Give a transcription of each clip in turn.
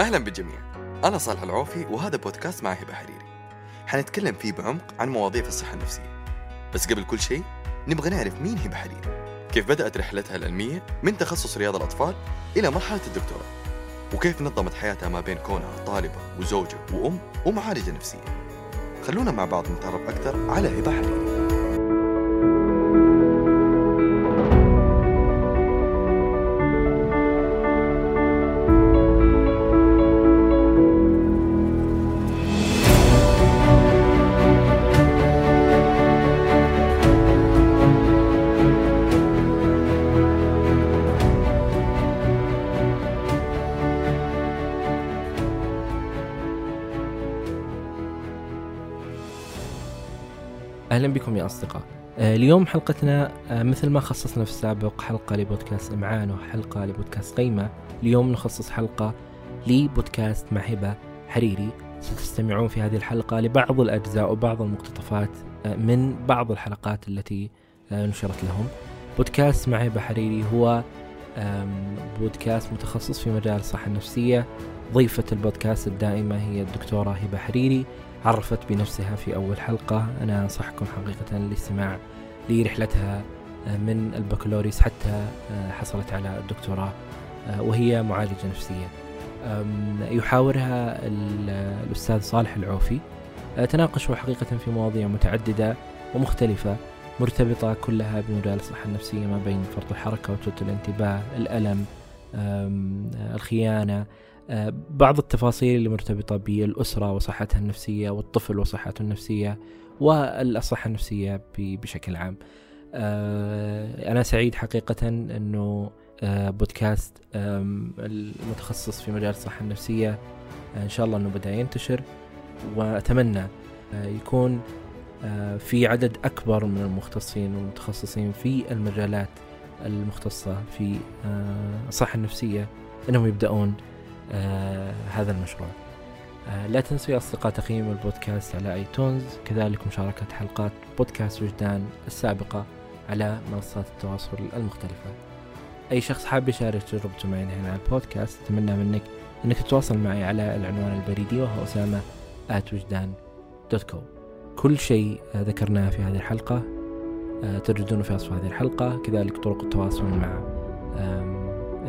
أهلا بالجميع. أنا صالح العوفي وهذا بودكاست مع هبة حريري حنتكلم فيه بعمق عن مواضيع في الصحة النفسية. بس قبل كل شيء نبغى نعرف مين هبة حريري كيف بدأت رحلتها العلمية من تخصص رياض الأطفال إلى مرحلة الدكتوراه؟ وكيف نظمت حياتها ما بين كونها طالبة وزوجة وأم ومعالجة نفسية؟ خلونا مع بعض نتعرف أكثر على هبة حريري أصدقاء. آه، اليوم حلقتنا آه، مثل ما خصصنا في السابق حلقة لبودكاست إمعان وحلقة لبودكاست قيمة. اليوم نخصص حلقة لبودكاست مع هبة حريري. ستستمعون في هذه الحلقة لبعض الأجزاء وبعض المقتطفات آه، من بعض الحلقات التي نشرت لهم. بودكاست مع هبة حريري هو بودكاست متخصص في مجال الصحة النفسية. ضيفة البودكاست الدائمة هي الدكتورة هبة حريري. عرفت بنفسها في أول حلقة. أنا أنصحكم حقيقة للاستماع لرحلتها آه، من البكالوريوس حتى آه، حصلت على الدكتوراه آه، وهي معالجة نفسية. يحاورها الأستاذ صالح العوفي. تناقشوا حقيقة في مواضيع متعددة ومختلفة مرتبطة كلها بمجال الصحة النفسية ما بين فرط الحركة وتوت الانتباه الألم الخيانة بعض التفاصيل اللي مرتبطة بالأسرة وصحتها النفسية والطفل وصحته النفسية والصحة النفسية بشكل عام. آه، أنا سعيد حقيقة أنه آه، بودكاست المتخصص في مجال الصحة النفسية آه، إن شاء الله أنه بدأ ينتشر وأتمنى يكون في عدد أكبر من المختصين والمتخصصين في المجالات المختصة في الصحة النفسية أنهم يبدأون هذا المشروع. آه لا تنسوا يا أصدقاء تقييم البودكاست على iTunes. كذلك مشاركة حلقات بودكاست وجدان السابقة على منصات التواصل المختلفة. أي شخص حاب يشارك تجربته معي هنا على البودكاست أتمنى منك أنك تتواصل معي على العنوان البريدي وهو وسام at وجدان dot com كل شيء ذكرناه في هذه الحلقة آه، تجدونه في وصف هذه الحلقة. كذلك طرق التواصل مع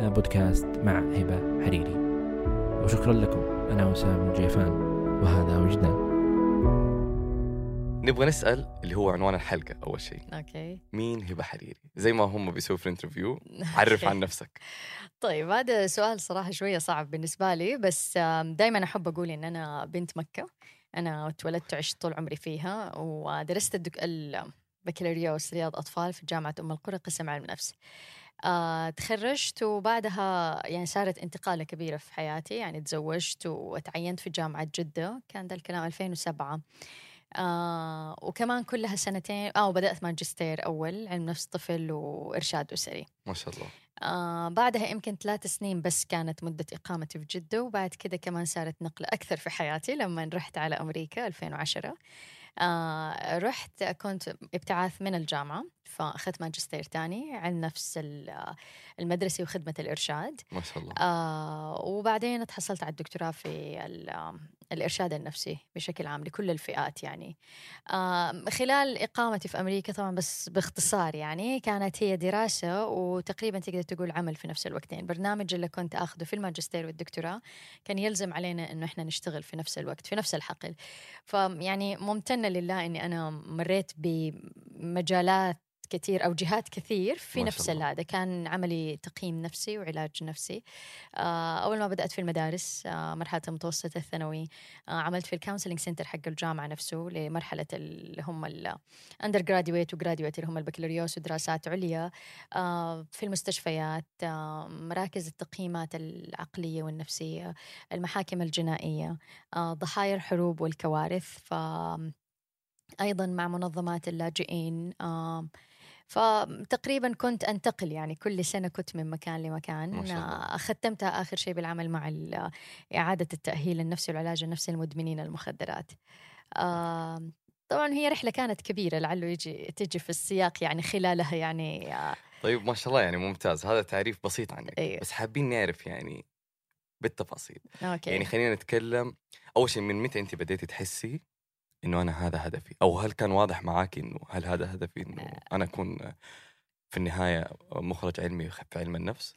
بودكاست مع هبة حريري. وشكرا لكم أنا وسام جيفان وهذا وجدان. نبغى نسأل اللي هو عنوان الحلقة أول شيء. okay. مين هبة حريري؟ زي ما هم بيسووا في ال interview عرف عن نفسك. طيب هذا سؤال صراحة شوية صعب بالنسبة لي بس دائما أحب أقول إن أنا بنت مكة. أنا اتولدت وعشت طول عمري فيها ودرست الدك... البكالوريوس رياض أطفال في جامعة أم القرى قسم علم نفس. آه تخرجت وبعدها يعني صارت انتقالة كبيرة في حياتي يعني تزوجت وتعينت في جامعة جدة كان ذا الكلام 2007 آه وكمان كلها سنتين آه وبدأت ماجستير أول علم نفس طفل وإرشاد أسري. ما شاء الله. آه بعدها يمكن ثلاث سنين بس كانت مدة إقامتي في جدة وبعد كده كمان صارت نقلة أكثر في حياتي لما رحت على أمريكا 2010 آه رحت كنت ابتعاث من الجامعة. فأخذت ماجستير تاني عن نفس المدرسة وخدمة الإرشاد. ما شاء الله. آه وبعدين تحصلت على الدكتوراه في الإرشاد النفسي بشكل عام لكل الفئات يعني. آه خلال إقامتي في أمريكا طبعا بس باختصار يعني كانت هي دراسة وتقريبا تقدر تقول عمل في نفس الوقتين. برنامج اللي كنت أخذه في الماجستير والدكتوراه كان يلزم علينا أنه إحنا نشتغل في نفس الوقت في نفس الحقل. فيعني ممتنة لله أني أنا مريت بمجالات كثير أو جهات كثير في نفس هذا كان عملي تقييم نفسي وعلاج نفسي. آه، أول ما بدأت في المدارس آه، مرحلة المتوسط الثانوي آه، عملت في ال counseling center حق الجامعة نفسه لمرحلة اللي هم ال undergraduate و graduate اللي هم البكالوريوس ودراسات عليا. في المستشفيات مراكز التقييمات العقلية والنفسية المحاكم الجنائية ضحايا الحروب والكوارث. ف أيضا مع منظمات اللاجئين فتقريبا كنت أنتقل يعني كل سنة كنت من مكان لمكان. ختمتها آخر شيء بالعمل مع إعادة التأهيل النفسي والعلاج النفسي للمدمنين المخدرات. طبعا هي رحلة كانت كبيرة لعله يجي تجي في السياق يعني خلالها يعني آه. طيب ما شاء الله يعني ممتاز. هذا تعريف بسيط عنك أيوه. بس حابين نعرف يعني بالتفاصيل. أوكي. يعني خلينا نتكلم أول شيء من متى أنت بديتي تحسي إنه أنا هذا هدفي أو هل كان واضح معاك إنه هل هذا هدفي إنه أنا أكون في النهاية مخرج علمي في علم النفس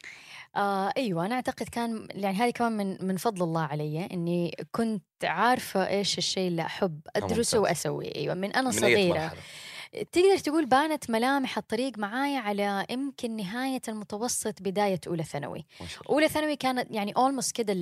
آه أيوه أنا أعتقد كان يعني هذه كمان من من فضل الله علي إني كنت عارفة إيش الشيء اللي أحب أدرسه ممتاز. وأسويه أيوه من أنا من صغيرة مرحلة؟ تقدر تقول بانت ملامح الطريق معايا على يمكن نهاية المتوسط بداية أولى ثانوي. أولى ثانوي كانت يعني اولموست كده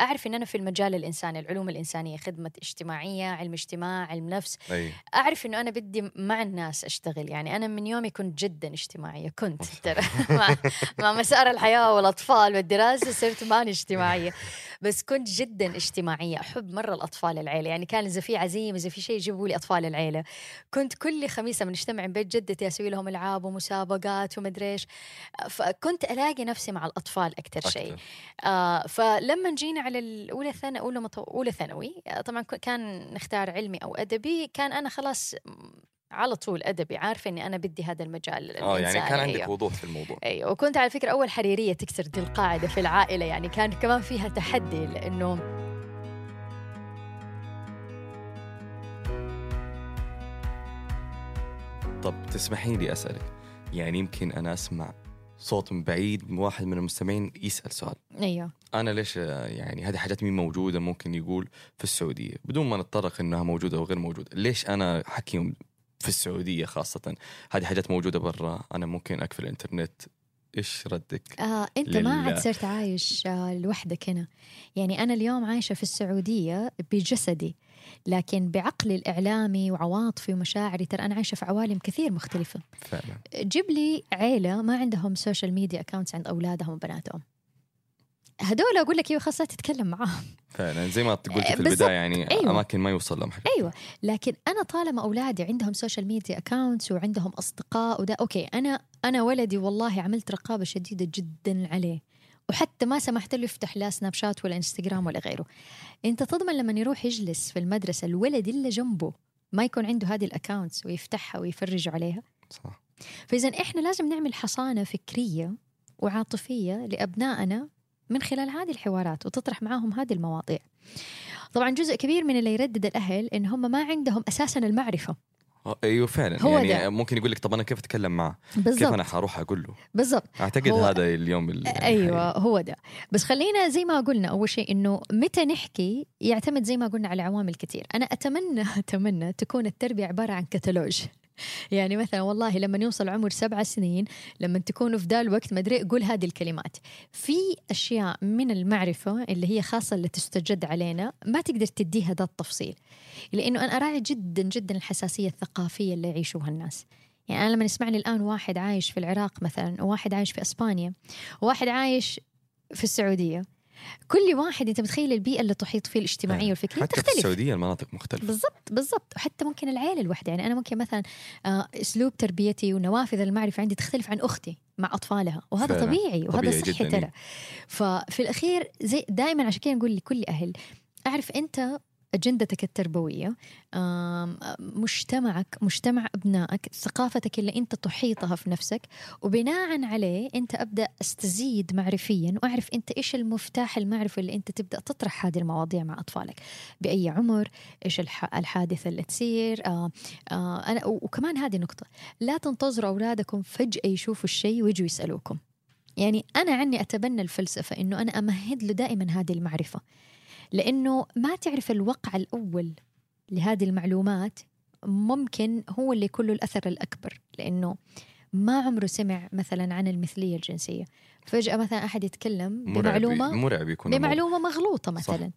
أعرف إن أنا في المجال الإنساني العلوم الإنسانية خدمة اجتماعية علم اجتماع علم نفس. أي. أعرف إنه أنا بدي مع الناس أشتغل يعني أنا من يومي كنت جدا اجتماعية كنت ترى. مع, مع مسار الحياة والأطفال والدراسة صرت ماني اجتماعية. بس كنت جدا اجتماعية أحب مرة الأطفال العيلة. يعني كان إذا في عزيمة إذا في شيء يجيبوا لي أطفال العيلة. كنت كل خميس لما نجتمع بيت جدتي أسوي لهم ألعاب ومسابقات ومدري إيش فكنت ألاقي نفسي مع الأطفال أكثر شيء. آه فلما جينا على الأولى ثانوي أولى مطو... أولى ثانوي آه طبعا كان نختار علمي أو أدبي كان أنا خلاص على طول أدبي عارفة إني أنا بدي هذا المجال آه يعني كان عندك أيوه. وضوح في الموضوع أيوه وكنت على فكرة أول حريرية تكسر دي القاعدة في العائلة يعني كان كمان فيها تحدي لأنه طب تسمحي لي أسألك. يعني يمكن أنا أسمع صوت من بعيد من واحد من المستمعين يسأل سؤال. أيوه. أنا ليش يعني هذه حاجات مين موجودة؟ ممكن يقول في السعودية. بدون ما نتطرق إنها موجودة أو غير موجودة ليش أنا حكيم في السعودية خاصة؟ هذه حاجات موجودة برا أنا ممكن أقفل الإنترنت. إيش ردك آه أنت ما لل- عاد صرت عايش آه لوحدك هنا. يعني أنا اليوم عايشة في السعودية بجسدي. لكن بعقلي الإعلامي وعواطفي ومشاعري ترى أنا عايشة في عوالم كثير مختلفة. فعلا. جيب لي عيلة ما عندهم social media accounts عند أولادهم وبناتهم. هدول أقول لك إيوه خلاص لا تتكلم معاهم. فعلا زي ما قلتي في. البداية يعني أيوة. أماكن ما يوصل لهم حاجات أيوه لكن أنا طالما أولادي عندهم social media accounts وعندهم أصدقاء وده okay أنا أنا ولدي والله عملت رقابة شديدة جدا عليه. وحتى ما سمحت له يفتح لا سناب شات ولا انستغرام ولا غيره انت تضمن لما يروح يجلس في المدرسة الولد اللي جنبه ما يكون عنده هذه ال accounts ويفتحها ويفرج عليها صح فإذا إحنا لازم نعمل حصانة فكرية وعاطفية لأبنائنا من خلال هذه الحوارات وتطرح معاهم هذه المواضيع. طبعا جزء كبير من اللي يردد الأهل إن هم ما عندهم أساسا المعرفة. آه، أيوه فعلا. هو يعني ده. ممكن يقول لك طب أنا كيف أتكلم معه؟ كيف بالضبط. أنا حروح أقول له؟ بالضبط. أعتقد هو- هذا اليوم ال- أيوه هو ده. بس خلينا زي ما قلنا أول شيء إنه متى نحكي يعتمد زي ما قلنا على عوامل كثير. أنا أتمنى أتمنى تكون التربية عبارة عن كتالوج. يعني مثلا والله لما يوصل عمر سبع سنين لما تكونوا في ذا الوقت ما أدري قول هذه الكلمات. في أشياء من المعرفة اللي هي خاصة اللي تستجد علينا ما تقدر تديها ذا التفصيل. لأنه أنا أراعي جدا جدا الحساسية الثقافية اللي يعيشوها الناس. يعني أنا لما يسمعني الآن واحد عايش في العراق مثلا وواحد عايش في إسبانيا وواحد عايش في السعودية كل واحد أنت متخيل البيئة اللي تحيط فيه الاجتماعيه والفكريه حتى في تختلف. السعودية المناطق مختلفة. بالضبط بالضبط. وحتى ممكن العيله الواحده يعني أنا ممكن مثلا آه، أسلوب تربيتي ونوافذ المعرفة عندي تختلف عن أختي مع أطفالها. وهذا فعلاً. طبيعي وهذا طبيعي صحي جداً، ترى. ففي الأخير زي دائما عشان كذا نقول لكل أهل أعرف أنت أجندتك التربوية آم، مجتمعك مجتمع أبنائك ثقافتك اللي أنت تحيطها في نفسك وبناء عليه أنت أبدأ أستزيد معرفيا وأعرف أنت إيش المفتاح المعرفي اللي أنت تبدأ تطرح هذه المواضيع مع أطفالك. بأي عمر إيش الح- الحادثة اللي تصير آه آه أنا و- وكمان هذه نقطة لا تنتظروا أولادكم فجأة يشوفوا الشيء ويجوا يسألوكم. يعني أنا عني أتبنى الفلسفة إنه أنا أمهد له دائما هذه المعرفة. لأنه ما تعرف الوقع الأول لهذه المعلومات ممكن هو اللي يكون له الأثر الأكبر لأنه ما عمره سمع مثلا عن المثلية الجنسية. فجأة مثلا أحد يتكلم مرعب بمعلومة مرعب يكون الموضوع. بمعلومة مغلوطة مثلا.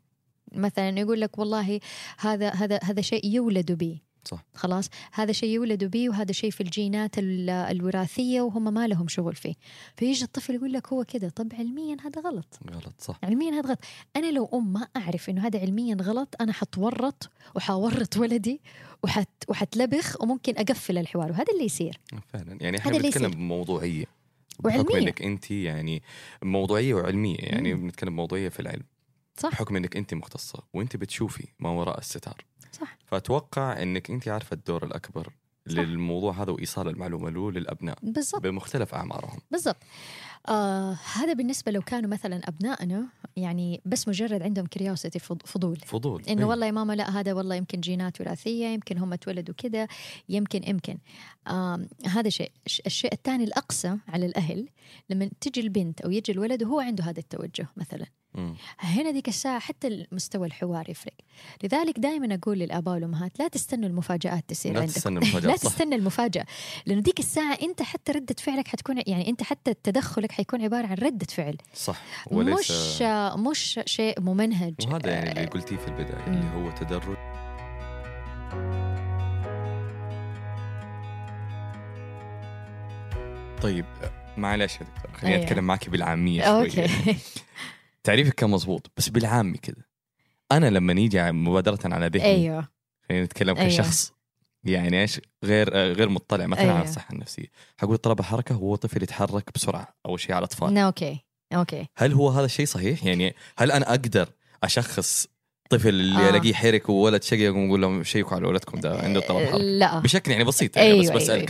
مثلا يقول لك والله هذا هذا هذا شيء يولد به صح. خلاص. هذا شيء يولدوا به وهذا شيء في الجينات ال- الوراثية وهم ما لهم شغل فيه. فيجي الطفل يقول لك هو كذا طب علميا هذا غلط. غلط صح. علميا هذا غلط. أنا لو أم ما أعرف إنه هذا علميا غلط أنا حتورط وحورط ولدي وحت وحتلبخ وممكن أقفل الحوار وهذا اللي يصير. فعلا. يعني إحنا بنتكلم. بموضوعية. بحكم. إنك أنت يعني موضوعية وعلمية. يعني. بنتكلم بموضوعيه في العلم. صح. بحكم إنك أنت مختصة وأنت بتشوفي ما وراء الستار. صح. فأتوقع إنك أنت عارفة الدور الأكبر للموضوع هذا وإيصال المعلومة له للأبناء بالضبط. بمختلف أعمارهم. بالضبط. آه هذا بالنسبة لو كانوا مثلا أبنائنا يعني بس مجرد عندهم كريوسيتي فضول. فضول. إنه إيه. والله يا ماما لا هذا والله يمكن جينات وراثية يمكن هم تولدوا كذا يمكن يمكن. آم هذا شيء. الش- الشيء الثاني الأقصى على الأهل لما تجي البنت أو يجي الولد وهو عنده هذا التوجه مثلا. مم. هنا ديك الساعة حتى المستوى الحوار يفرق. لذلك دائما أقول للآباء والأمهات لا تستنوا المفاجآت تصير لا عندكم تستنى لا تستنى المفاجأة لأنه ديك الساعة أنت حتى ردة فعلك حتكون يعني أنت حتى تدخلك حيكون عبارة عن ردة فعل. صح. مش مش شيء ممنهج. وهذا يعني اللي قلتيه في البداية اللي مم. هو تدرج. طيب معلش يا دكتور خليني أيوة. أتكلم معك بالعامية شوي. أوكي. تعريفك كان مزبوط بس بالعامي كذا أنا لما نيجي مبادرة على ذهني أيوه. خلينا نتكلم أيوة. كشخص يعني إيش؟ غير غير مطلع مثلا على أيوة. الصحة النفسية. حقول اضطراب الحركة هو طفل يتحرك بسرعة أول شيء على الأطفال. نا، okay okay. هل هو هذا الشيء صحيح؟ يعني هل أنا أقدر أشخص طفل اللي آه. ألاقيه حرك وولد شقي واقول لهم شيكوا على ولدكم ده عنده اضطراب حركه لا. بشكل يعني بسيط يعني بس أيوة، بسأل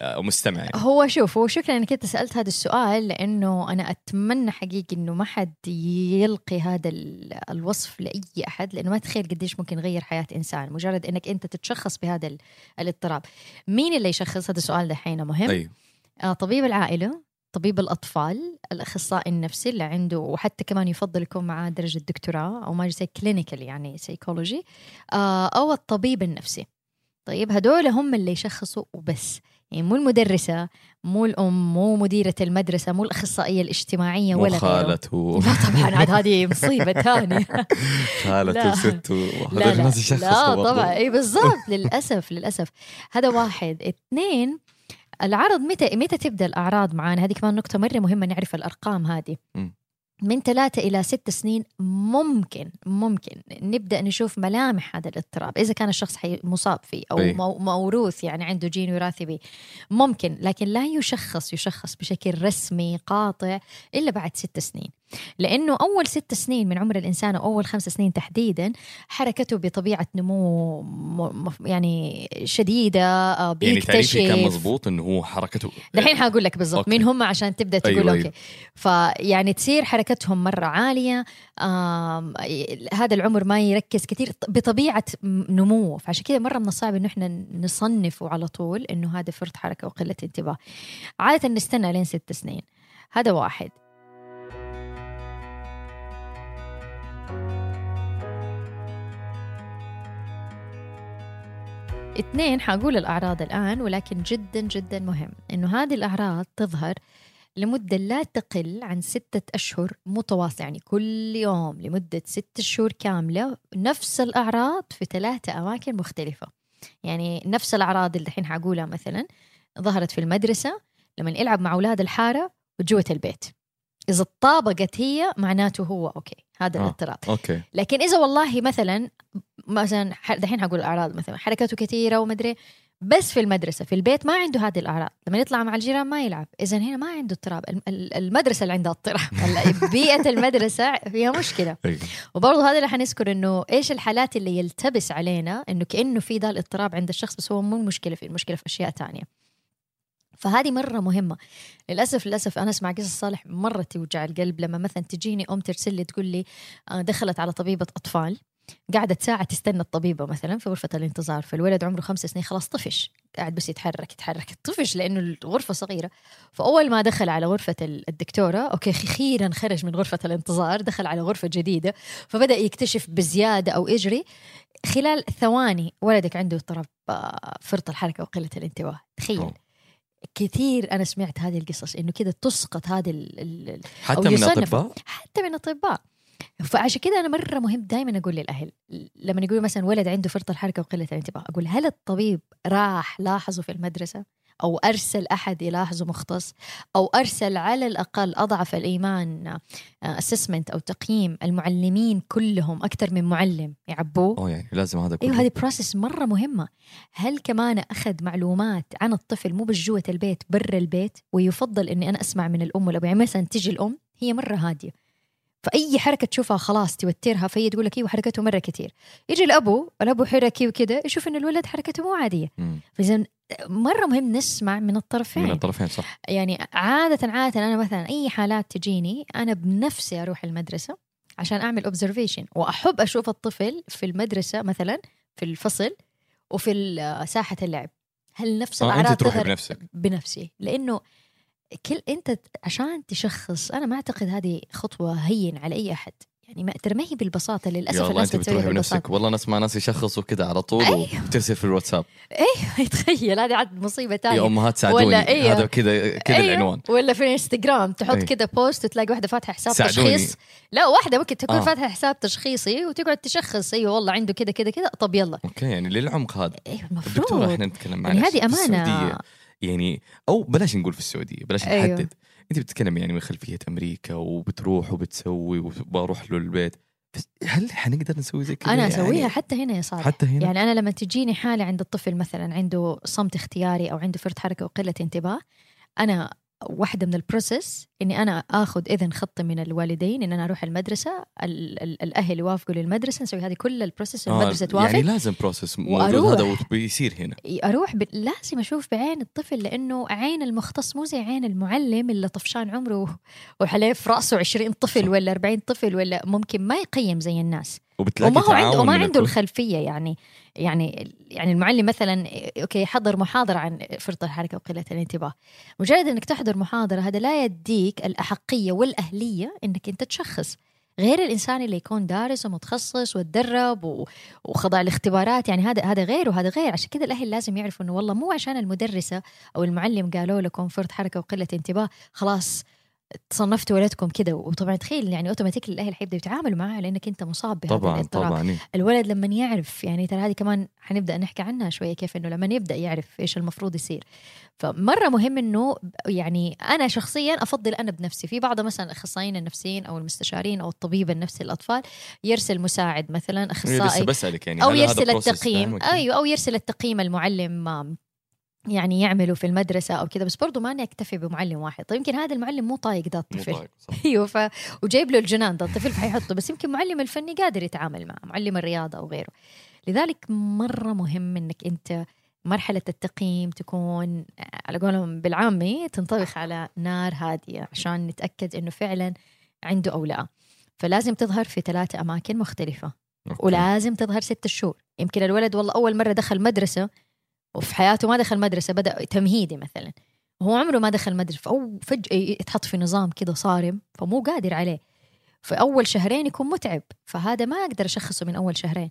كمستمع يعني. هو شوف هو شكرا إنك أنت سألت هذا السؤال لأنه أنا أتمنى حقيقي إنه ما حد يلقي هذا ال- الوصف لأي أحد لأنه ما تخيل قديش ممكن يغير حياة إنسان مجرد إنك أنت تتشخص بهذا ال- الاضطراب. مين اللي يشخص؟ هذا السؤال دحين مهم. آه طبيب العائلة طبيب الأطفال الأخصائي النفسي اللي عنده وحتى كمان يفضل يكون معاه درجة دكتوراه أو ماجستير clinical يعني سيكولوجي آه أو الطبيب النفسي. طيب هدول هم اللي يشخصوا وبس. يعني مو المدرسة مو الأم مو مديرة المدرسة مو الأخصائية الاجتماعية ولا خالته لا طبعا عاد هذه مصيبة ثانية. خالته. وسته لا هذول الناس لا, يشخصوا لا. طبعا. إي بالضبط. للأسف للأسف. هذا واحد. اثنين العرض متى متى تبدأ الأعراض معانا هذه كمان نقطة مرة مهمة نعرف الأرقام هذه مم. من ثلاثة إلى ست سنين ممكن ممكن نبدأ نشوف ملامح هذا الاضطراب إذا كان الشخص حي- مصاب فيه أو أي. مو- موروث يعني عنده جين وراثي به ممكن لكن لا يشخص يشخص بشكل رسمي قاطع إلا بعد ست سنين لأنه أول ست سنين من عمر الإنسان أو أول خمس سنين تحديدا حركته بطبيعة نمو يعني شديدة آه، يعني تعريفي كان بيكتشف. مضبوط إنه هو حركته. دحين حقول لك بالضبط okay. مين هم عشان تبدأ تقول أيوة، أيوة okay. فيعني تصير حركتهم مرة عالية آم هذا العمر ما يركز كثير بطبيعة نموه. فعشان كذا مرة من الصعب إنه إحنا نصنفه على طول إنه هذا فرط حركة وقلة انتباه. عادة نستنى لين ست سنين. هذا واحد. اثنين حقول الأعراض الآن ولكن جدا جدا مهم. إنه هذه الأعراض تظهر لمدة لا تقل عن ستة أشهر متواصلة. يعني كل يوم لمدة ست شهور كاملة نفس الأعراض في ثلاثة أماكن مختلفة. يعني نفس الأعراض اللي الحين حقولها مثلا ظهرت في المدرسة لما يلعب مع أولاد الحارة وجوة البيت. إذا طابقت هي معناته هو okay هذا آه. الاضطراب. okay. لكن إذا والله مثلا مثلا دحين حقول الأعراض مثلا حركاته كثيرة ومدري بس في المدرسة في البيت ما عنده هذه الأعراض. لما يطلع مع الجيران ما يلعب. اذا هنا ما عنده اضطراب. الم- ال- المدرسة اللي عندها اضطراب. بيئة المدرسة فيها مشكلة. أيوة. وبرضه هذا اللي حنذكر إنه إيش الحالات اللي يلتبس علينا إنه كأنه في ذا الاضطراب عند الشخص بس هو مو المشكلة في المشكلة في أشياء تانية. فهذه مرة مهمة. للأسف للأسف أنا أسمع قصص صالح مرة توجع القلب لما مثلا تجيني أم ترسل لي تقول لي آه، دخلت على طبيبة أطفال. قعدت ساعة تستنى الطبيبة مثلا في غرفة الانتظار فالولد عمره خمس سنين خلاص طفش. قاعد بس يتحرك يتحرك طفش لأنه الغرفة صغيرة. فأول ما دخل على غرفة ال- الدكتورة okay أخيرا خرج من غرفة الانتظار دخل على غرفة جديدة فبدأ يكتشف بزيادة أو يجري خلال ثواني ولدك عنده اضطراب آه، فرط الحركة وقلة الانتباه. تخيل. كثير أنا سمعت هذه القصص إنه كذا تسقط هذه ال- حتى من. الأطباء؟ حتى من الأطباء. فعشان كذا أنا مرة مهم دائما أقول للأهل لما يقولوا مثلا ولد عنده فرط الحركة وقلة الانتباه أقول هل الطبيب راح لاحظه في المدرسة؟ أو أرسل أحد يلاحظه مختص؟ أو أرسل على الأقل أضعف الإيمان assessment أو تقييم المعلمين كلهم أكثر من معلم يعبوه؟ أوه يعني لازم هذا كله. أيوه هذه process مرة مهمة. هل كمان أخذ معلومات عن الطفل مو بس جوه البيت برا البيت ويفضل إني أنا أسمع من الأم والاب يعني مثلا تجي الأم هي مرة هادية. فأي حركة تشوفها خلاص توترها فهي تقول لك إيوه حركته مرة كثير. يجي الأبو الأبو حركي وكذا يشوف إن الولد حركته مو عادية. فإذا مرة مهم نسمع من الطرفين. من الطرفين صح. يعني عادة عادة أنا مثلا أي حالات تجيني أنا بنفسي أروح المدرسة عشان أعمل observation وأحب أشوف الطفل في المدرسة مثلا في الفصل وفي ساحة اللعب. هل نفس آه الأعراض انت تروحي بنفسك. بنفسي. لأنه كل أنت عشان تشخص أنا ما أعتقد هذه خطوة هين على أي أحد. يعني ما ترى ما هي بالبساطة يا للأسف الله الناس أنت بتسويها بالبساطة بنفسك. والله نسمع ناس يشخصوا كذا على طول أيوه. وترسل في الواتساب. تخيل هذه عاد مصيبة يا ثانية امهات ساعدوني. ولا إيه. هذا كذا كذا أيوه. العنوان. ولا في الانستغرام تحط أي. كذا بوست وتلاقي واحدة فاتحة حساب ساعدوني. تشخيص. لا واحدة ممكن تكون آه. فاتحة حساب تشخيصي وتقعد تشخص. أيوه والله عنده كذا كذا كذا طب يلا. أوكي يعني للعمق هذا. أيوه المفروض. إحنا نتكلم يعني معلش. هذه أمانة. يعني أو بلاش نقول في السعودية بلاش أيوه. نحدد. أنت بتتكلم يعني من خلفية أمريكا وبتروح وبتسوي وبروح له البيت. بس هل حنقدر نسوي زي كذا أنا يعني أسويها حتى هنا يا صالح. حتى هنا؟ يعني أنا لما تجيني حالة عند الطفل مثلا عنده صمت اختياري أو عنده فرط حركة وقلة انتباه أنا واحدة من ال process إني أنا آخذ إذن خطي من الوالدين إن أنا أروح المدرسة ال- ال- الأهل يوافقوا للمدرسة نسوي هذه كل ال process آه، المدرسة توافق يعني لازم process موجود. هذا وبيصير هنا أروح ب... لازم أشوف بعين الطفل لأنه عين المختص مو زي عين المعلم اللي طفشان عمره وحليله في رأسه 20 طفل صح. ولا 40 طفل ولا ممكن ما يقيم زي الناس وبتلاقي وما هو عنده وما عنده. الخلفية يعني يعني يعني المعلم مثلا okay حضر محاضرة عن فرط الحركة وقلة الانتباه. مجرد إنك تحضر محاضرة هذا لا يديك الأحقية والأهلية إنك أنت تشخص. غير الإنسان اللي يكون دارس ومتخصص وتدرب وخضع لاختبارات يعني هذا هذا غير وهذا غير. عشان كذا الأهل لازم يعرفوا إنه والله مو عشان المدرسة أو المعلم قالوا لكم فرط حركة وقلة انتباه خلاص تصنفتوا ولدكم كذا وطبعا تخيل يعني automatically الأهل حيبدأوا يتعاملوا معاه لأنك أنت مصاب بهذا طبعا الاضطراب طبعا إيه. الولد لما يعرف يعني ترى هذه كمان حنبدأ نحكي عنها شوية كيف إنه لما يبدأ يعرف إيش المفروض يصير فمرة مهم إنه يعني أنا شخصيا أفضل أنا بنفسي في بعض مثلا الأخصائيين النفسيين أو المستشارين أو الطبيب النفسي للاطفال يرسل مساعد مثلا إيه، لسه أخصائي بسألك يعني أو يرسل التقييم؟ أيوه أو يرسل التقييم المعلم يعني يعمله في المدرسة أو كذا بس برضه ما نكتفي بمعلم واحد. طيب يمكن هذا المعلم مو طايق ذا الطفل. أيوه ف... وجايب له الجنان ده الطفل فحيحطه بس يمكن معلم الفني قادر يتعامل معه معلم الرياضة أو غيره. لذلك مرة مهم إنك أنت مرحلة التقييم تكون على قولهم بالعامي تنطبخ على نار هادية عشان نتأكد إنه فعلا عنده أو لا. فلازم تظهر في ثلاثة أماكن مختلفة. أوكي. ولازم تظهر ستة شهور. يمكن الولد والله أول مرة دخل مدرسة وفي حياته ما دخل مدرسة بدأ تمهيدي مثلا. وهو عمره ما دخل مدرسة أو فجأة يتحط في نظام كده صارم فمو قادر عليه. في أول شهرين يكون متعب فهذا ما أقدر أشخصه من أول شهرين.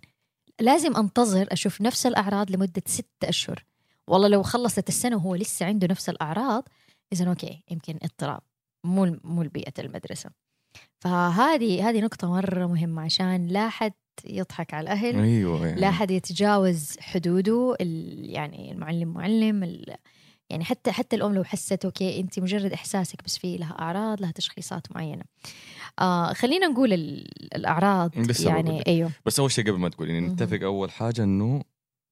لازم أنتظر أشوف نفس الأعراض لمدة ستة أشهر. والله لو خلصت السنة وهو لسه عنده نفس الأعراض إذا okay يمكن اضطراب. مو مو بيئة المدرسة. فهذه هذه نقطة مرة مهمة عشان لا حد يضحك على الأهل أيوه يعني لا حد يتجاوز حدوده يعني المعلم معلم يعني حتى حتى الأم لو حست okay أنت مجرد إحساسك بس في لها أعراض لها تشخيصات معينة آه خلينا نقول ال- الأعراض يعني. أيوه بس أول شيء قبل ما تقول يعني. نتفق أول حاجة إنه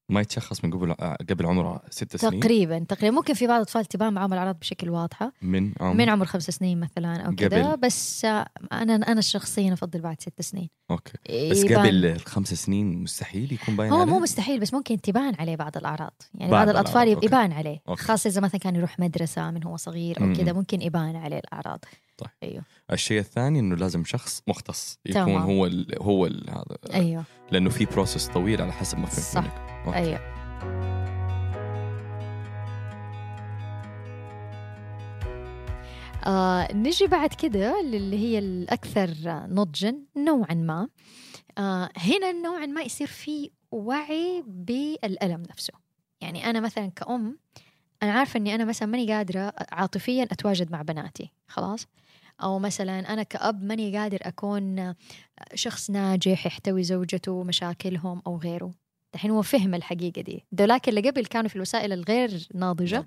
ما يتشخص من قبل قبل عمره ست سنين. تقريبا تقريبا. ممكن في بعض الاطفال تبان معاهم الاعراض بشكل واضحة. من عمر؟ من عمر خمس سنين مثلا أو كذا. بس آه، أنا أنا شخصيا أفضل بعد ست سنين. okay. بس يبان- قبل الخمس سنين مستحيل يكون باين هو مو مستحيل بس ممكن تبان عليه بعض الأعراض. يعني بعض بعض الأطفال okay. يبان عليه. okay. خاصة إذا مثلا كان يروح مدرسة من هو صغير أو. كذا ممكن يبان عليه الأعراض. طيب. أيوه الشيء الثاني إنه لازم شخص مختص يكون تمام. هو ال هو ال هذا أيوه لأنه في بروسس طويل على حسب ما فهمت صح. منك. أيوه آه نجي بعد كده للي هي الأكثر نضجا نوعا ما آه هنا نوعا ما يصير في وعي بالألم نفسه يعني أنا مثلا كأم أنا عارفة أني أنا مثلا ماني قادرة عاطفيا أتواجد مع بناتي خلاص أو مثلا أنا كأب ماني قادر أكون شخص ناجح يحتوي زوجته ومشاكلهم أو غيره. دحين هو فهم الحقيقة دي. دولاك اللي قبل كانوا في الوسائل الغير ناضجة.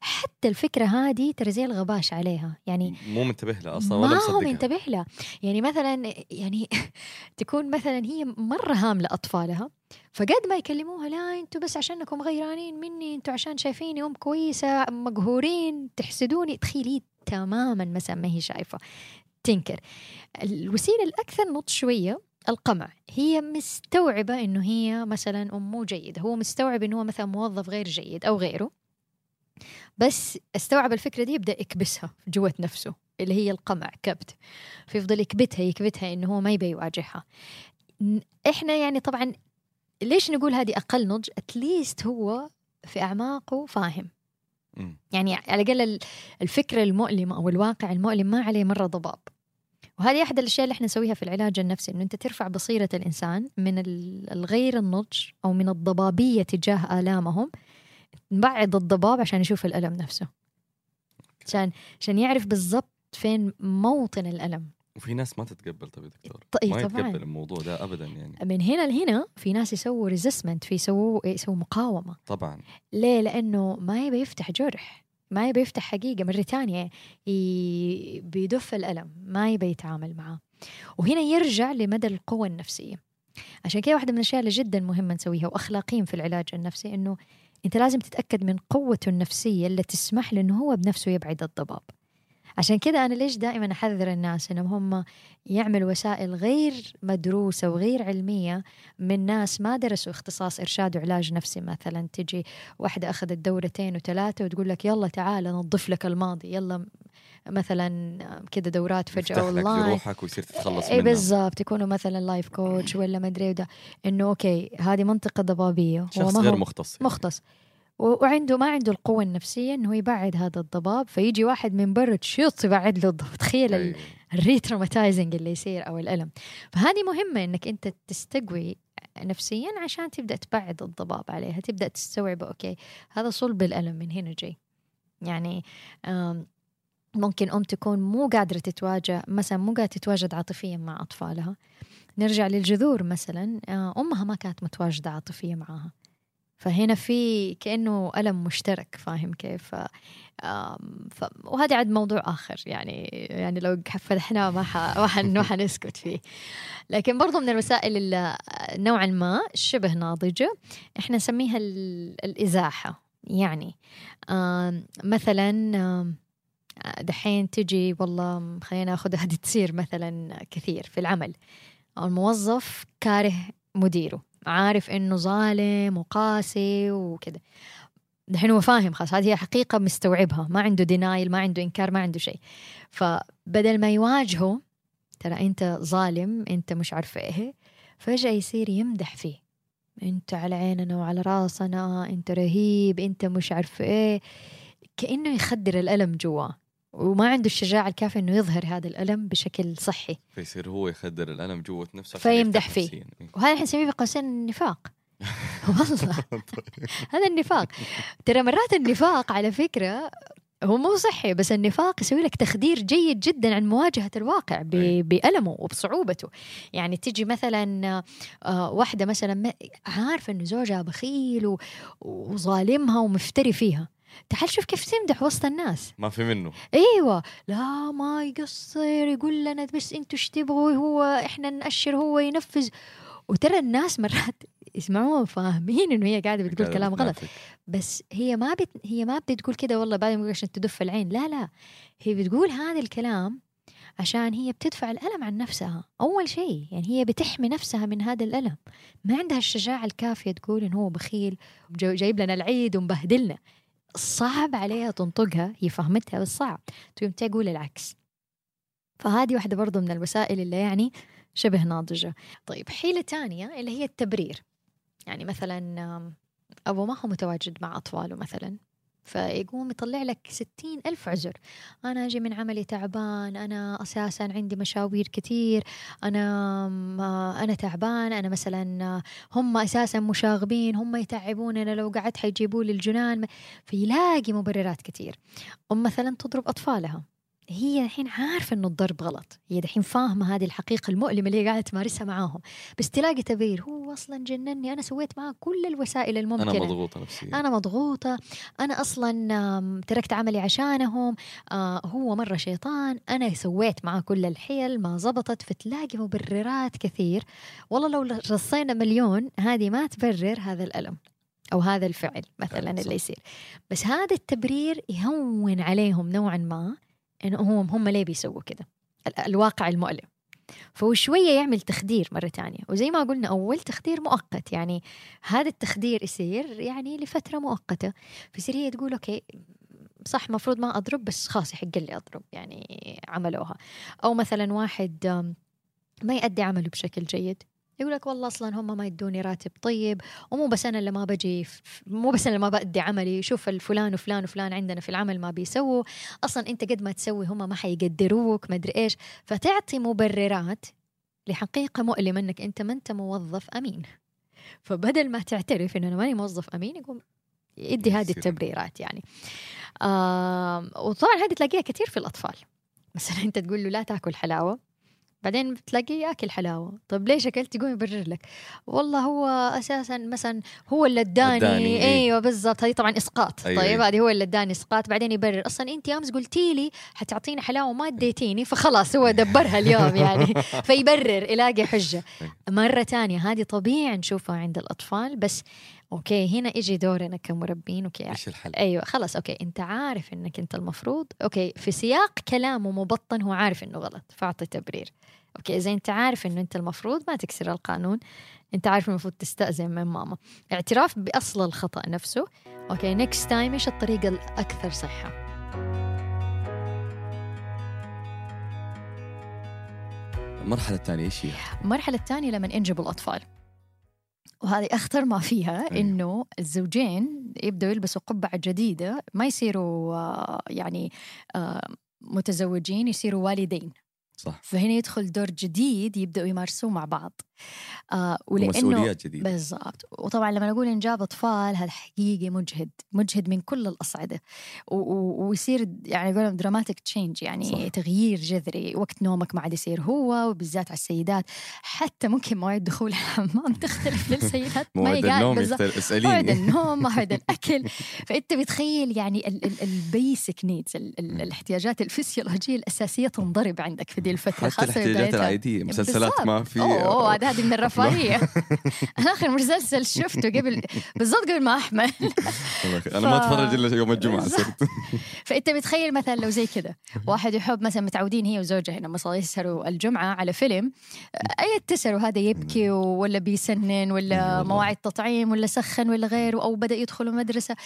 حتى الفكرة هذه ترى زي الغباش عليها. يعني مو منتبه لها أصلا ولا ما هو منتبه لها. يعني مثلا يعني تكون مثلا هي مرة هاملة أطفالها فقد ما يكلموها لا أنتوا بس عشانكم غيرانين مني أنتوا عشان شايفيني ام كويسة مقهورين تحسدوني. تخيلي تماما مثلا ما هي شايفة. تنكر. الوسيلة الأكثر نضج شوية القمع. هي مستوعبة إنه هي مثلا أم مو جيدة هو مستوعب إنه هو مثلا موظف غير جيد أو غيره. بس استوعب الفكرة دي يبدأ يكبسها جوة نفسه اللي هي القمع كبت. فيفضل يكبتها يكبتها إنه هو ما يبي يواجهها. إحنا يعني طبعا ليش نقول هذه أقل نضج؟ أتليست هو في أعماقه فاهم. يعني على الأقل ال- الفكرة المؤلمة أو الواقع المؤلم ما عليه مرة ضباب. وهذه أحد الأشياء اللي إحنا نسويها في العلاج النفسي إنه أنت ترفع بصيرة الإنسان من ال- الغير النضج أو من الضبابية تجاه آلامهم نبعد الضباب عشان يشوف الألم نفسه. عشان عشان يعرف بالضبط فين موطن الألم. وفي ناس ما تتقبل طب يا دكتور؟ طيب ما طبعاً. يتقبل الموضوع ده ابدا يعني. من هنا لهنا في ناس يسووا ريزيستمنت في يسووا يسووا مقاومة. طبعا. ليه؟ لأنه ما يبي يفتح جرح ما يبي يفتح حقيقة. مرة تانية ي- بيدف الألم ما يبي يتعامل معاه وهنا يرجع لمدى القوة النفسية. عشان كده واحدة من الأشياء اللي جدا مهمة نسويها وأخلاقيين في العلاج النفسي إنه أنت لازم تتأكد من قوته النفسية اللي تسمح له إنه هو بنفسه يبعد الضباب. عشان كده أنا ليش دائما أحذر الناس إنهم هم يعملوا وسائل غير مدروسة وغير علمية من ناس ما درسوا اختصاص إرشاد وعلاج نفسي مثلا؟ تجي واحدة أخذت دورتين وثلاثة وتقول لك يلا تعال نظف لك الماضي يلا مثلا كده دورات فجأة لك أونلاين. لروحك ويصير تتخلص اي منها. بالضبط يكونوا مثلا life coach ولا ما أدري وده. إنه okay هذه منطقة ضبابية هو شخص غير مختص يعني. مختص. وعنده ما عنده القوة النفسية إنه يبعد هذا الضباب فيجي واحد من برا تشيط يبعد له الضباب. تخيل ال- أي. ال retraumatizing اللي يصير أو الألم. فهذه مهمة إنك أنت تستقوي نفسيا عشان تبدأ تبعد الضباب عليها تبدأ تستوعب okay هذا صلب الألم من هنا جاي. يعني ممكن أم تكون مو قادرة تتواجه مثلا مو قادرة تتواجد عاطفيا مع أطفالها. نرجع للجذور مثلا آه، أمها ما كانت متواجدة عاطفيا معها فهنا في كأنه ألم مشترك فاهم كيف؟ ف... وهذا عاد موضوع آخر يعني يعني لو فتحناه ما ح... ما حنسكت فيه. لكن برضو من الوسائل اللي نوعا ما شبه ناضجة إحنا نسميها ال... الإزاحة. يعني مثلا دحين تجي والله خلينا ناخذ هذه تصير مثلا كثير في العمل. الموظف كاره مديره. عارف إنه ظالم وقاسي وكذا دحين هو فاهم خلاص هذه هي حقيقة مستوعبها ما عنده دينايل ما عنده إنكار ما عنده شيء. فبدل ما يواجهه ترى أنت ظالم أنت مش عارفة إيه. فجأة يصير يمدح فيه. أنت على عيننا وعلى راسنا أنت رهيب أنت مش عارفة إيه. كأنه يخدر الألم جواه. وما عنده الشجاعة الكافية إنه يظهر هذا الألم بشكل صحي فيصير هو يخدر الألم جوة نفسه فيمدح فيه. نفسياً. إيه. وهذا إحنا نسميه في قوسين النفاق والله هذا النفاق ترى مرات النفاق على فكرة هو مو صحي بس النفاق يسوي لك تخدير جيد جدا عن مواجهة الواقع أي. بألمه وبصعوبته يعني تجي مثلا آه، واحدة مثلا عارفة إنه زوجها بخيل وظالمها ومفتري فيها تعال شوف كيف تمدح وسط الناس. ما في منه. إيوه. لا ما يقصر يقول لنا بس إنتوا إيش تبغوا هو إحنا نأشر هو ينفذ. وترى الناس مرات يسمعوها فاهمين إنه هي قاعدة بتقول كلام غلط. بس هي ما بت... هي ما بتقول كده والله بعد ما عشان تدف العين. لا لا. هي بتقول هذا الكلام عشان هي بتدفع الألم عن نفسها. أول شيء يعني هي بتحمي نفسها من هذا الألم. ما عندها الشجاعة الكافية تقول إنه هو بخيل جايب لنا العيد ومبهدلنا. صعب عليها تنطقها هي فهمتها بس صعب. تقوم تقول العكس. فهذه واحدة برضو من الوسائل اللي يعني شبه ناضجة. طيب حيلة تانية اللي هي التبرير. يعني مثلا أبو ما هو متواجد مع أطفاله مثلا؟ فيقوم يطلع لك ستين ألف عذر. أنا أجي من عملي تعبان أنا أساسا عندي مشاوير كتير أنا أنا تعبان أنا مثلا هم أساسا مشاغبين هم يتعبوننا لو قعدت حيجيبوا لي الجنان. فيلاقي مبررات كتير أم مثلا تضرب أطفالها. هي الحين عارفة إنه الضرب غلط. هي دحين فاهمة هذه الحقيقة المؤلمة اللي هي قاعدة تمارسها معاهم. بس تلاقي تبرير هو أصلا جنني أنا سويت معاه كل الوسائل الممكنة. أنا مضغوطة نفسيا. أنا مضغوطة. أنا أصلا تركت عملي عشانهم. آه، هو مرة شيطان. أنا سويت معاه كل الحيل ما زبطت. فتلاقي مبررات كثير. والله لو رصينا مليون هذه ما تبرر هذا الألم أو هذا الفعل مثلا. اللي يصير. بس هذا التبرير يهون عليهم نوعا ما. إنه هم هم ليه بيسووا كده؟ ال- الواقع المؤلم. فهو شوية يعمل تخدير مرة تانية. وزي ما قلنا أول تخدير مؤقت. يعني هذا التخدير يصير يعني لفترة مؤقتة. فيصير هي تقول أوكي صح مفروض ما أضرب بس خلاص يحق لي أضرب يعني عملوها. أو مثلا واحد ما يأدي عمله بشكل جيد. يقول لك والله أصلا هم ما يدوني راتب طيب ومو بس أنا اللي ما بجي مو بس أنا اللي ما بأدي عملي شوف الفلان وفلان وفلان عندنا في العمل ما بيسووا. أصلا أنت قد ما تسوي هم ما حيقدروك ما أدري إيش. فتعطي مبررات لحقيقة مؤلمه إنك أنت ما أنت موظف أمين. فبدل ما تعترف إن أنا ماني موظف أمين يقوم يدي هذه. التبريرات يعني. آم وطبعا هذه تلاقيها كثير في الأطفال. مثلا أنت تقول له لا تاكل حلاوة. بعدين بتلاقيه ياكل حلاوة. طب ليش أكلت؟ يقوم يبرر لك. والله هو أساسا مثلا هو اللي اداني. إيه. أيوه بالضبط. هذه طبعا إسقاط. أيوة، طيب أيوة. هذه هو اللي اداني إسقاط. بعدين يبرر. أصلا انت أمس قلتي لي حتعطيني حلاوة وما اديتيني فخلاص هو دبرها اليوم يعني. فيبرر يلاقي حجة. مرة تانية هذه طبيعي نشوفها عند الأطفال بس okay هنا يجي دورنا كمربين okay. إيش الحل؟ أيوه خلاص okay. أنت عارف إنك أنت المفروض okay في سياق كلامه مبطن هو عارف إنه غلط فأعطي تبرير. okay إذا أنت عارف إنه أنت المفروض ما تكسر القانون أنت عارف المفروض تستأذن من ماما. اعتراف بأصل الخطأ نفسه. okay next time إيش الطريقة الأكثر صحة؟ المرحلة الثانية إيش هي؟ المرحلة الثانية لما ينجبوا الأطفال. وهذه أخطر ما فيها أيوة. إنه الزوجين يبدأوا يلبسوا قبعة جديدة ما يصيروا آه، يعني آه، متزوجين يصيروا والدين. صح. فهنا يدخل دور جديد يبدأوا يمارسوه مع بعض. آه ولأنه ومسؤوليات جديدة بالضبط وطبعا لما نقول انجاب أطفال هذا حقيقي مجهد مجهد من كل الأصعدة ويصير يعني يقولون dramatic change يعني صح. تغيير جذري وقت نومك ما عاد يصير هو وبالذات على السيدات حتى ممكن مواعيد دخول الحمام تختلف للسيدات ما موعد يقال النوم. يختلف موعد اسأليني النوم موعد الأكل فأنت بتخيل يعني ال basic needs الاحتياجات الفسيولوجية الأساسية تنضرب عندك في دي الفترة حتى الاحتياجات. العادية مسلسلات. ما في أوه هذا هذه من الرفاهية. أنا آخر مسلسل شفته قبل بالضبط قبل ما أحمل. أنا ما ف- أتفرج إلا يوم الجمعة. صرت. فأنت بتخيل مثلا لو زي كذا واحد يحب مثلا متعودين هي وزوجها لما صاروا يسهروا الجمعة على فيلم أي تسهروا هذا يبكي ولا بيسنن ولا. مواعيد تطعيم ولا سخن ولا غيره أو بدأ يدخلوا مدرسة.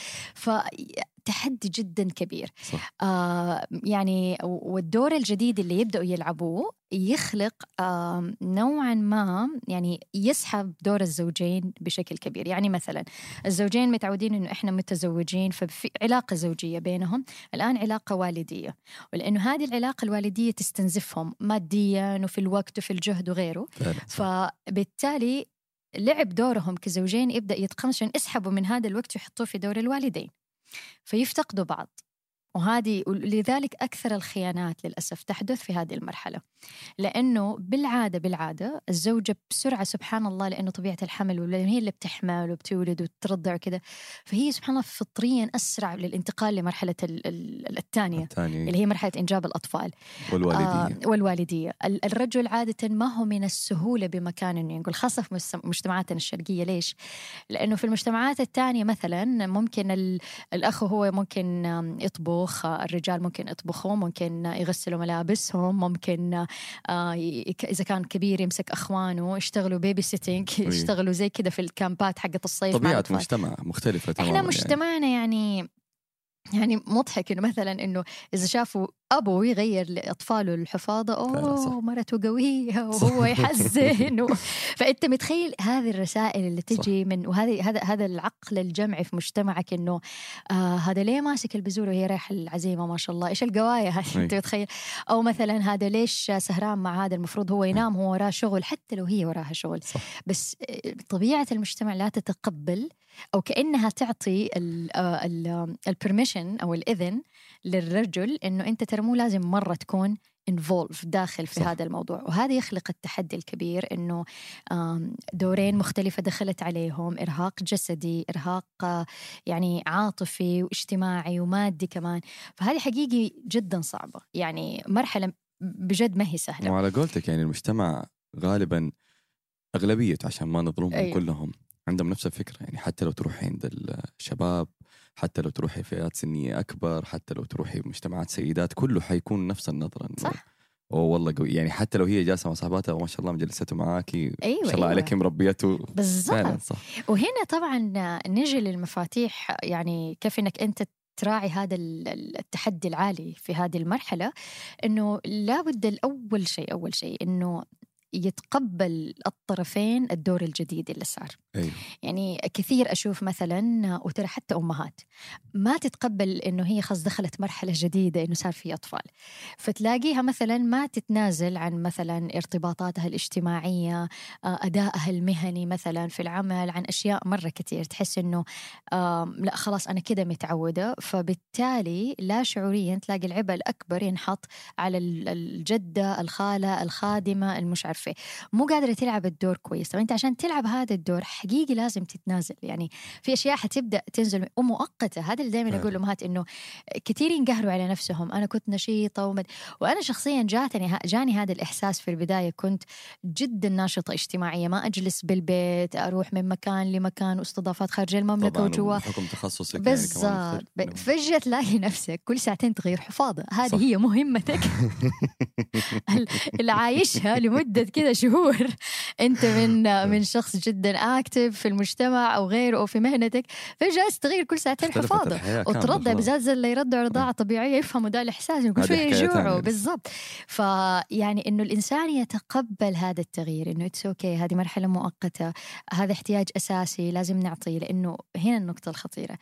فتحدي جدا كبير. صح. آه يعني والدور الجديد اللي يبدأوا يلعبوه يخلق آه نوعا ما يعني يسحب دور الزوجين بشكل كبير. يعني مثلا الزوجين متعودين إنه إحنا متزوجين ففي علاقة زوجية بينهم الآن علاقة والدية. ولأنه هذه العلاقة الوالدية تستنزفهم ماديا وفي الوقت وفي الجهد وغيره. صح. فبالتالي لعب دورهم كزوجين يبدأ يتقمص عشان يسحبوا من هذا الوقت ويحطوه في دور الوالدين. فيفتقدوا بعض. وهذه لذلك أكثر الخيانات للأسف تحدث في هذه المرحلة. لأنه بالعادة بالعادة الزوجة بسرعة سبحان الله لأنه طبيعة الحمل هي اللي بتحمل وبتولد وترضع وكذا. فهي سبحان الله فطريا أسرع للانتقال لمرحلة ال- ال- الثانية الثاني اللي هي مرحلة إنجاب الأطفال. والوالدية. آه والوالدية. ال- الرجل عادة ما هو من السهولة بمكان إنه ينقل خاصة في مجتمعاتنا الشرقية. ليش؟ لأنه في المجتمعات الثانية مثلا ممكن ال- الأخ هو ممكن يطبخ آه، الرجال ممكن يطبخوا ممكن يغسلوا ملابسهم ممكن آه، إذا كان كبير يمسك أخوانه يشتغلوا بيبي سيتنج أي. يشتغلوا زي كده في الكامبات حقت الصيف الأطفال. مجتمع مختلفة تماما إحنا يعني. مجتمعنا يعني يعني مضحك إنه مثلا إنه إذا شافوا ابو يغير لأطفاله الحفاضة صح. أوه مرته قوية وهو يحزن و... فأنت متخيل هذه الرسائل اللي تجي من وهذه هذا هذا العقل الجمعي في مجتمعك إنه آه هذا ليه ماسك البزوره وهي رايحة العزيمة ما شاء الله إيش هذه أي. أنت متخيل؟ أو مثلا هذا ليش سهران مع هذا المفروض هو ينام هو وراه شغل حتى لو هي وراها شغل. صح. بس آه، طبيعة المجتمع لا تتقبل أو كأنها تعطي البرميشن أو الإذن للرجل إنه أنت ترى مو لازم مرة تكون انفولف داخل في صح. هذا الموضوع. وهذا يخلق التحدي الكبير إنه دورين مختلفة دخلت عليهم إرهاق جسدي إرهاق آه، يعني عاطفي واجتماعي ومادي كمان. فهذه حقيقي جدا صعبة. يعني مرحلة بجد ما هي سهلة. وعلى قولتك يعني المجتمع غالبا اغلبيته عشان ما نظلمهم أيوة. كلهم. عندهم نفس الفكرة يعني حتى لو تروحي عند الشباب حتى لو تروحي فئات سنية أكبر حتى لو تروحي مجتمعات سيدات كله حيكون نفس النظرة إنه صح. أوه والله قوي يعني حتى لو هي جالسة مع صاحباتها وما شاء الله مجلسته معاكي أيوه ما شاء الله أيوة. عليك مربيته بالضبط صح وهنا طبعا نجي للمفاتيح يعني كيف إنك أنت تراعي هذا ال- ال- التحدي العالي في هذه المرحلة إنه لابد الأول شيء أول شيء إنه يتقبل الطرفين الدور الجديد اللي صار. أيوه. يعني كثير أشوف مثلا وترى حتى أمهات ما تتقبل إنه هي خلاص دخلت مرحلة جديدة إنه صار في أطفال. فتلاقيها مثلا ما تتنازل عن مثلا ارتباطاتها الاجتماعية آه، أدائها المهني مثلا في العمل عن أشياء مرة كثير. تحس آم، لا خلاص أنا كده متعودة. فبالتالي لا شعوريا تلاقي العبء الأكبر ينحط على ال- الجدة الخالة الخادمة المش عارفة إيه. مو قادرة تلعب الدور كويس. طب أنت عشان تلعب هذا الدور حقيقي لازم تتنازل. يعني في أشياء حتبدأ تنزل ومؤقتة هذا اللي دائما أقول فعلا. لأمهات إنه كثير ينقهروا على نفسهم. أنا كنت نشيطة ومد... وأنا شخصيا جاتني جاني هذا الإحساس في البداية. كنت جدا ناشطة اجتماعية. ما أجلس بالبيت أروح من مكان لمكان واستضافات خارج المملكة طبعا وجوا بحكم تخصصك يعني بالضبط. كمان ب- يختلف. فجأة تلاقي نفسك كل ساعتين تغير حفاضة هذه صح. هي مهمتك. ال- اللي عايشها لمدة كذا شهور أنت من من شخص جدا active في المجتمع أو غيره أو في مهنتك فجأة تغير كل ساعتين حفاضة وترضع. بالذات اللي يرضعوا رضاعة طبيعية يفهموا ده الإحساس كل هذه شوية يجوعوا. بالضبط فيعني إنه الإنسان يتقبل هذا التغيير إنه it's okay هذه مرحلة مؤقتة هذا احتياج أساسي لازم نعطيه لأنه هنا النقطة الخطيرة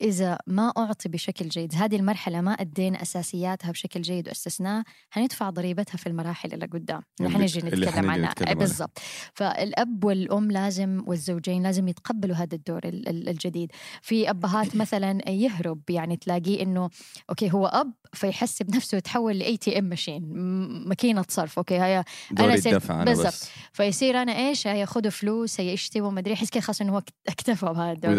إذا ما أعطي بشكل جيد هذه المرحلة ما أدينا أساسياتها بشكل جيد وأسسناها هندفع ضريبتها في المراحل اللي قدام اللي حنجي نتكلم عنها. بالضبط. فالأب والأم لازم والزوجين لازم يتقبلوا هذا الدور ال- ال- الجديد. في أبهات مثلا يهرب يعني تلاقيه إنه okay هو أب فيحسب نفسه يتحول ل ATM machine ماكينة صرف okay هي دوري سير- الدفع أنا بالضبط. فيصير أنا إيش؟ هي خذوا فلوس هي اشتروا ما أدري يحس خلاص إنه هو اكتفى بهذا الدور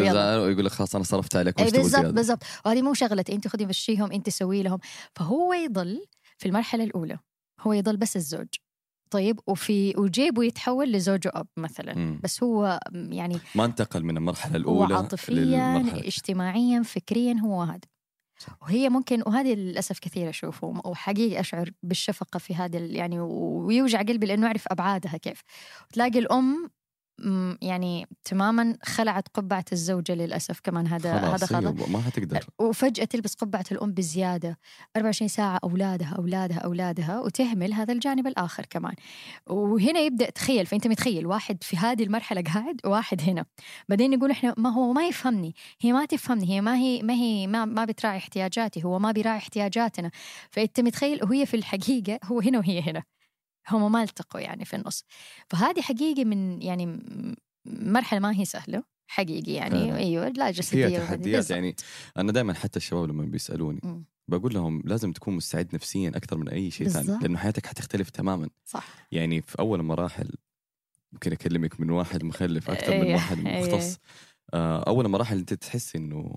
يقول لك خلاص أنا صرفت عليك اي بالضبط؟ بالضبط. وهذه مو شغلتي انت خذي مشيهم انت سوي لهم. فهو يضل في المرحلة الأولى هو يضل بس الزوج. طيب وفي وجيبه يتحول لزوج واب مثلا. مم. بس هو يعني ما انتقل من المرحلة هو الأولى عاطفيا اجتماعيا فكريا هو هذا. وهي ممكن وهذه للأسف كثير اشوفه وحقيقي أشعر بالشفقة في هذا يعني ويوجع قلبي لأنه أعرف أبعادها كيف. تلاقي الأم يعني تماما خلعت قبعة الزوجة للأسف كمان هذا هذا خلاص أيوة، ما حتقدر. وفجأة تلبس قبعة الأم بزيادة 24 ساعة أولادها أولادها أولادها وتهمل هذا الجانب الآخر كمان. وهنا يبدأ تخيل فأنت متخيل واحد في هذه المرحلة قاعد وواحد هنا. بعدين يقول إحنا ما هو ما يفهمني هي ما تفهمني هي ما هي ما هي ما, ما بتراعي احتياجاتي هو ما بيراعي احتياجاتنا. فأنت متخيل وهي في الحقيقة هو هنا وهي هنا. هم ما التقوا يعني في النص فهذه حقيقي من يعني م- مرحلة ما هي سهلة حقيقي يعني فعلا. أيوه لا جسدية وهذه. تحديات. يعني أنا دائما حتى الشباب لما بيسألوني مم. بقول لهم لازم تكون مستعد نفسيا أكثر من أي شيء ثاني. لأنه حياتك حتختلف تماما صح يعني في أول مراحل ممكن أكلمك من واحد مخلف أكثر من إيه، واحد. مختص آه، أول مراحل أنت تحس إنه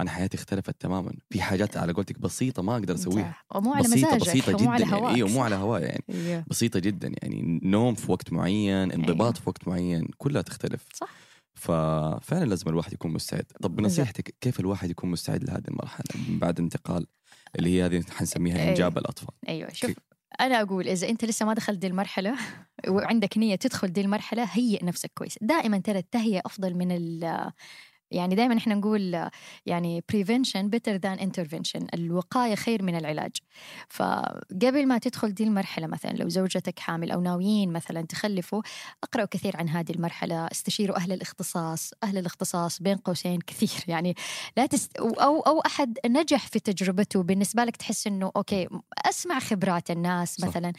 أنا حياتي اختلفت تماما في حاجات على قولتك بسيطة ما أقدر أسويها. ومو على بسيطة مزاجك بسيطة جدا على يعني إيوه مو. على هواء يعني أيوه بسيطة جدا يعني نوم في وقت معين انضباط أيوة. في وقت معين كلها تختلف صح. ففعلا لازم الواحد يكون مستعد طب. بنصيحتك كيف الواحد يكون مستعد لهذه المرحلة من بعد انتقال اللي هي هذه حنسميها أيوة. إنجاب الأطفال أيوه شوف أنا أقول إذا أنت لسه ما دخلت دي المرحلة وعندك نية تدخل دي المرحلة هيئ نفسك كويس دائما ترى التهيئة أفضل من يعني دائما إحنا نقول يعني prevention better than intervention الوقاية خير من العلاج فقبل ما تدخل دي المرحلة مثلا لو زوجتك حامل أو ناويين مثلا تخلفوا اقراوا كثير عن هذه المرحلة استشيروا أهل الاختصاص أهل الاختصاص بين قوسين كثير يعني لا تست... أو أو أحد نجح في تجربته بالنسبة لك تحس إنه okay أسمع خبرات الناس صح. مثلا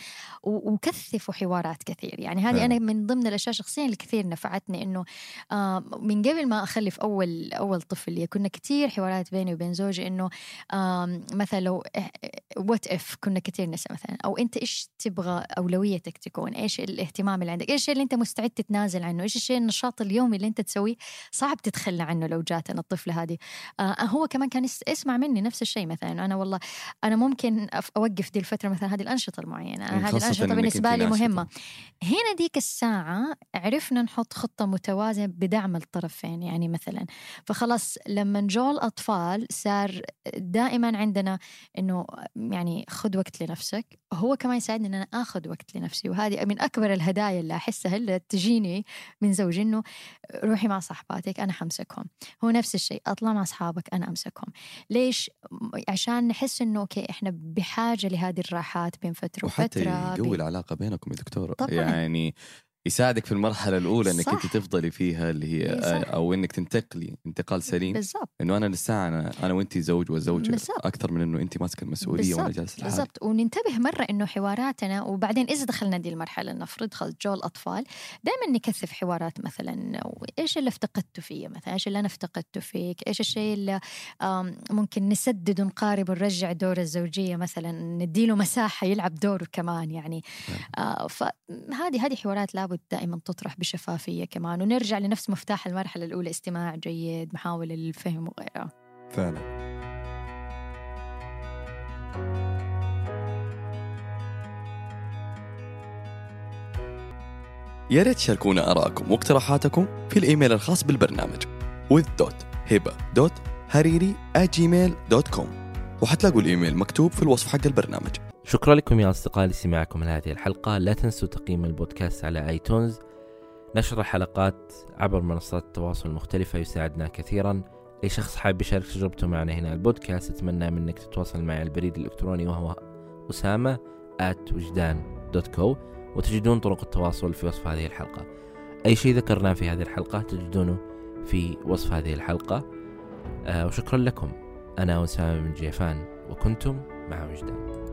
و- وكثفوا حوارات كثير يعني هذه. أنا من ضمن الأشياء شخصيا اللي كثير نفعتني إنه آه، من قبل ما أخلف أول أول طفل. لي كنا كثير حوارات بيني وبين زوجي إنه مثلا لو what if كنا كثير نسأل مثلا أو أنت إيش تبغى أولويتك تكون؟ إيش الاهتمام اللي عندك؟ إيش الشيء اللي أنت مستعد تتنازل عنه؟ إيش الشيء النشاط اليومي اللي أنت تسويه صعب تتخلى عنه لو جاتنا الطفلة هذه؟ آه هو كمان كان يس- يسمع مني نفس الشيء مثلا أنا والله أنا ممكن أوقف دي الفترة مثلا هذه الأنشطة المعينة هذه الأنشطة بالنسبة لي. مهمة. هنا ديك الساعة عرفنا نحط خطة متوازنة بدعم الطرفين. يعني مثلا فخلاص لما جو الأطفال صار دائما عندنا إنه يعني خذ وقت لنفسك هو كمان يساعدني إن أنا آخذ وقت لنفسي. وهذه من أكبر الهدايا اللي أحسها اللي تجيني من زوجي إنه روحي مع صاحباتك أنا حمسكهم. هو نفس الشيء أطلع مع أصحابك أنا أمسكهم. ليش؟ عشان نحس إنه okay إحنا بحاجة لهذه الراحات بين فترة وحتى وفترة يقوي بي- العلاقة بينكم يا دكتورة. طبعاً. يعني يساعدك في المرحلة الأولى إنك. أنت تفضلي فيها اللي هي صح. أو إنك تنتقلي انتقال سليم. بالضبط. إنه أنا لسه أنا, أنا وأنت زوج وزوجه بالضبط. أكثر من إنه أنت ماسكة المسؤولية وأنا بالضبط جالس لحالي. بالضبط. وننتبه مرة إنه حواراتنا وبعدين إذا دخلنا دي المرحلة نفرض خلص جو الأطفال دائما نكثف حوارات مثلا إيش اللي افتقدته فيه مثلا؟ إيش اللي أنا افتقدته فيك؟ إيش الشيء اللي ممكن نسدد ونقارب ونرجع دور الزوجية مثلا نديله مساحة يلعب دوره كمان يعني. آه فهذه هذه حوارات لابد دائما تطرح بشفافية كمان. ونرجع لنفس مفتاح المرحلة الأولى. استماع جيد محاولة للفهم وغيرها فعلا. يا ريت تشاركونا آراءكم واقتراحاتكم في الإيميل الخاص بالبرنامج with.hiba.hariri@gmail.com وحتلاقوا الإيميل مكتوب في الوصف حق البرنامج. شكرا لكم يا أصدقائي لسماعكم لهذه الحلقة. لا تنسوا تقييم البودكاست على آيتونز. نشر الحلقات عبر منصات التواصل المختلفة يساعدنا كثيرا. أي شخص حابب يشارك تجربته معنا هنا البودكاست أتمنى منك تتواصل معي على البريد الإلكتروني وهو أسامة at وجدان دوت كو وتجدون طرق التواصل في وصف هذه الحلقة. أي شيء ذكرناه في هذه الحلقة تجدونه في وصف هذه الحلقة. آه وشكرا لكم. أنا أسامة من جيفان وكنتم مع وجدان.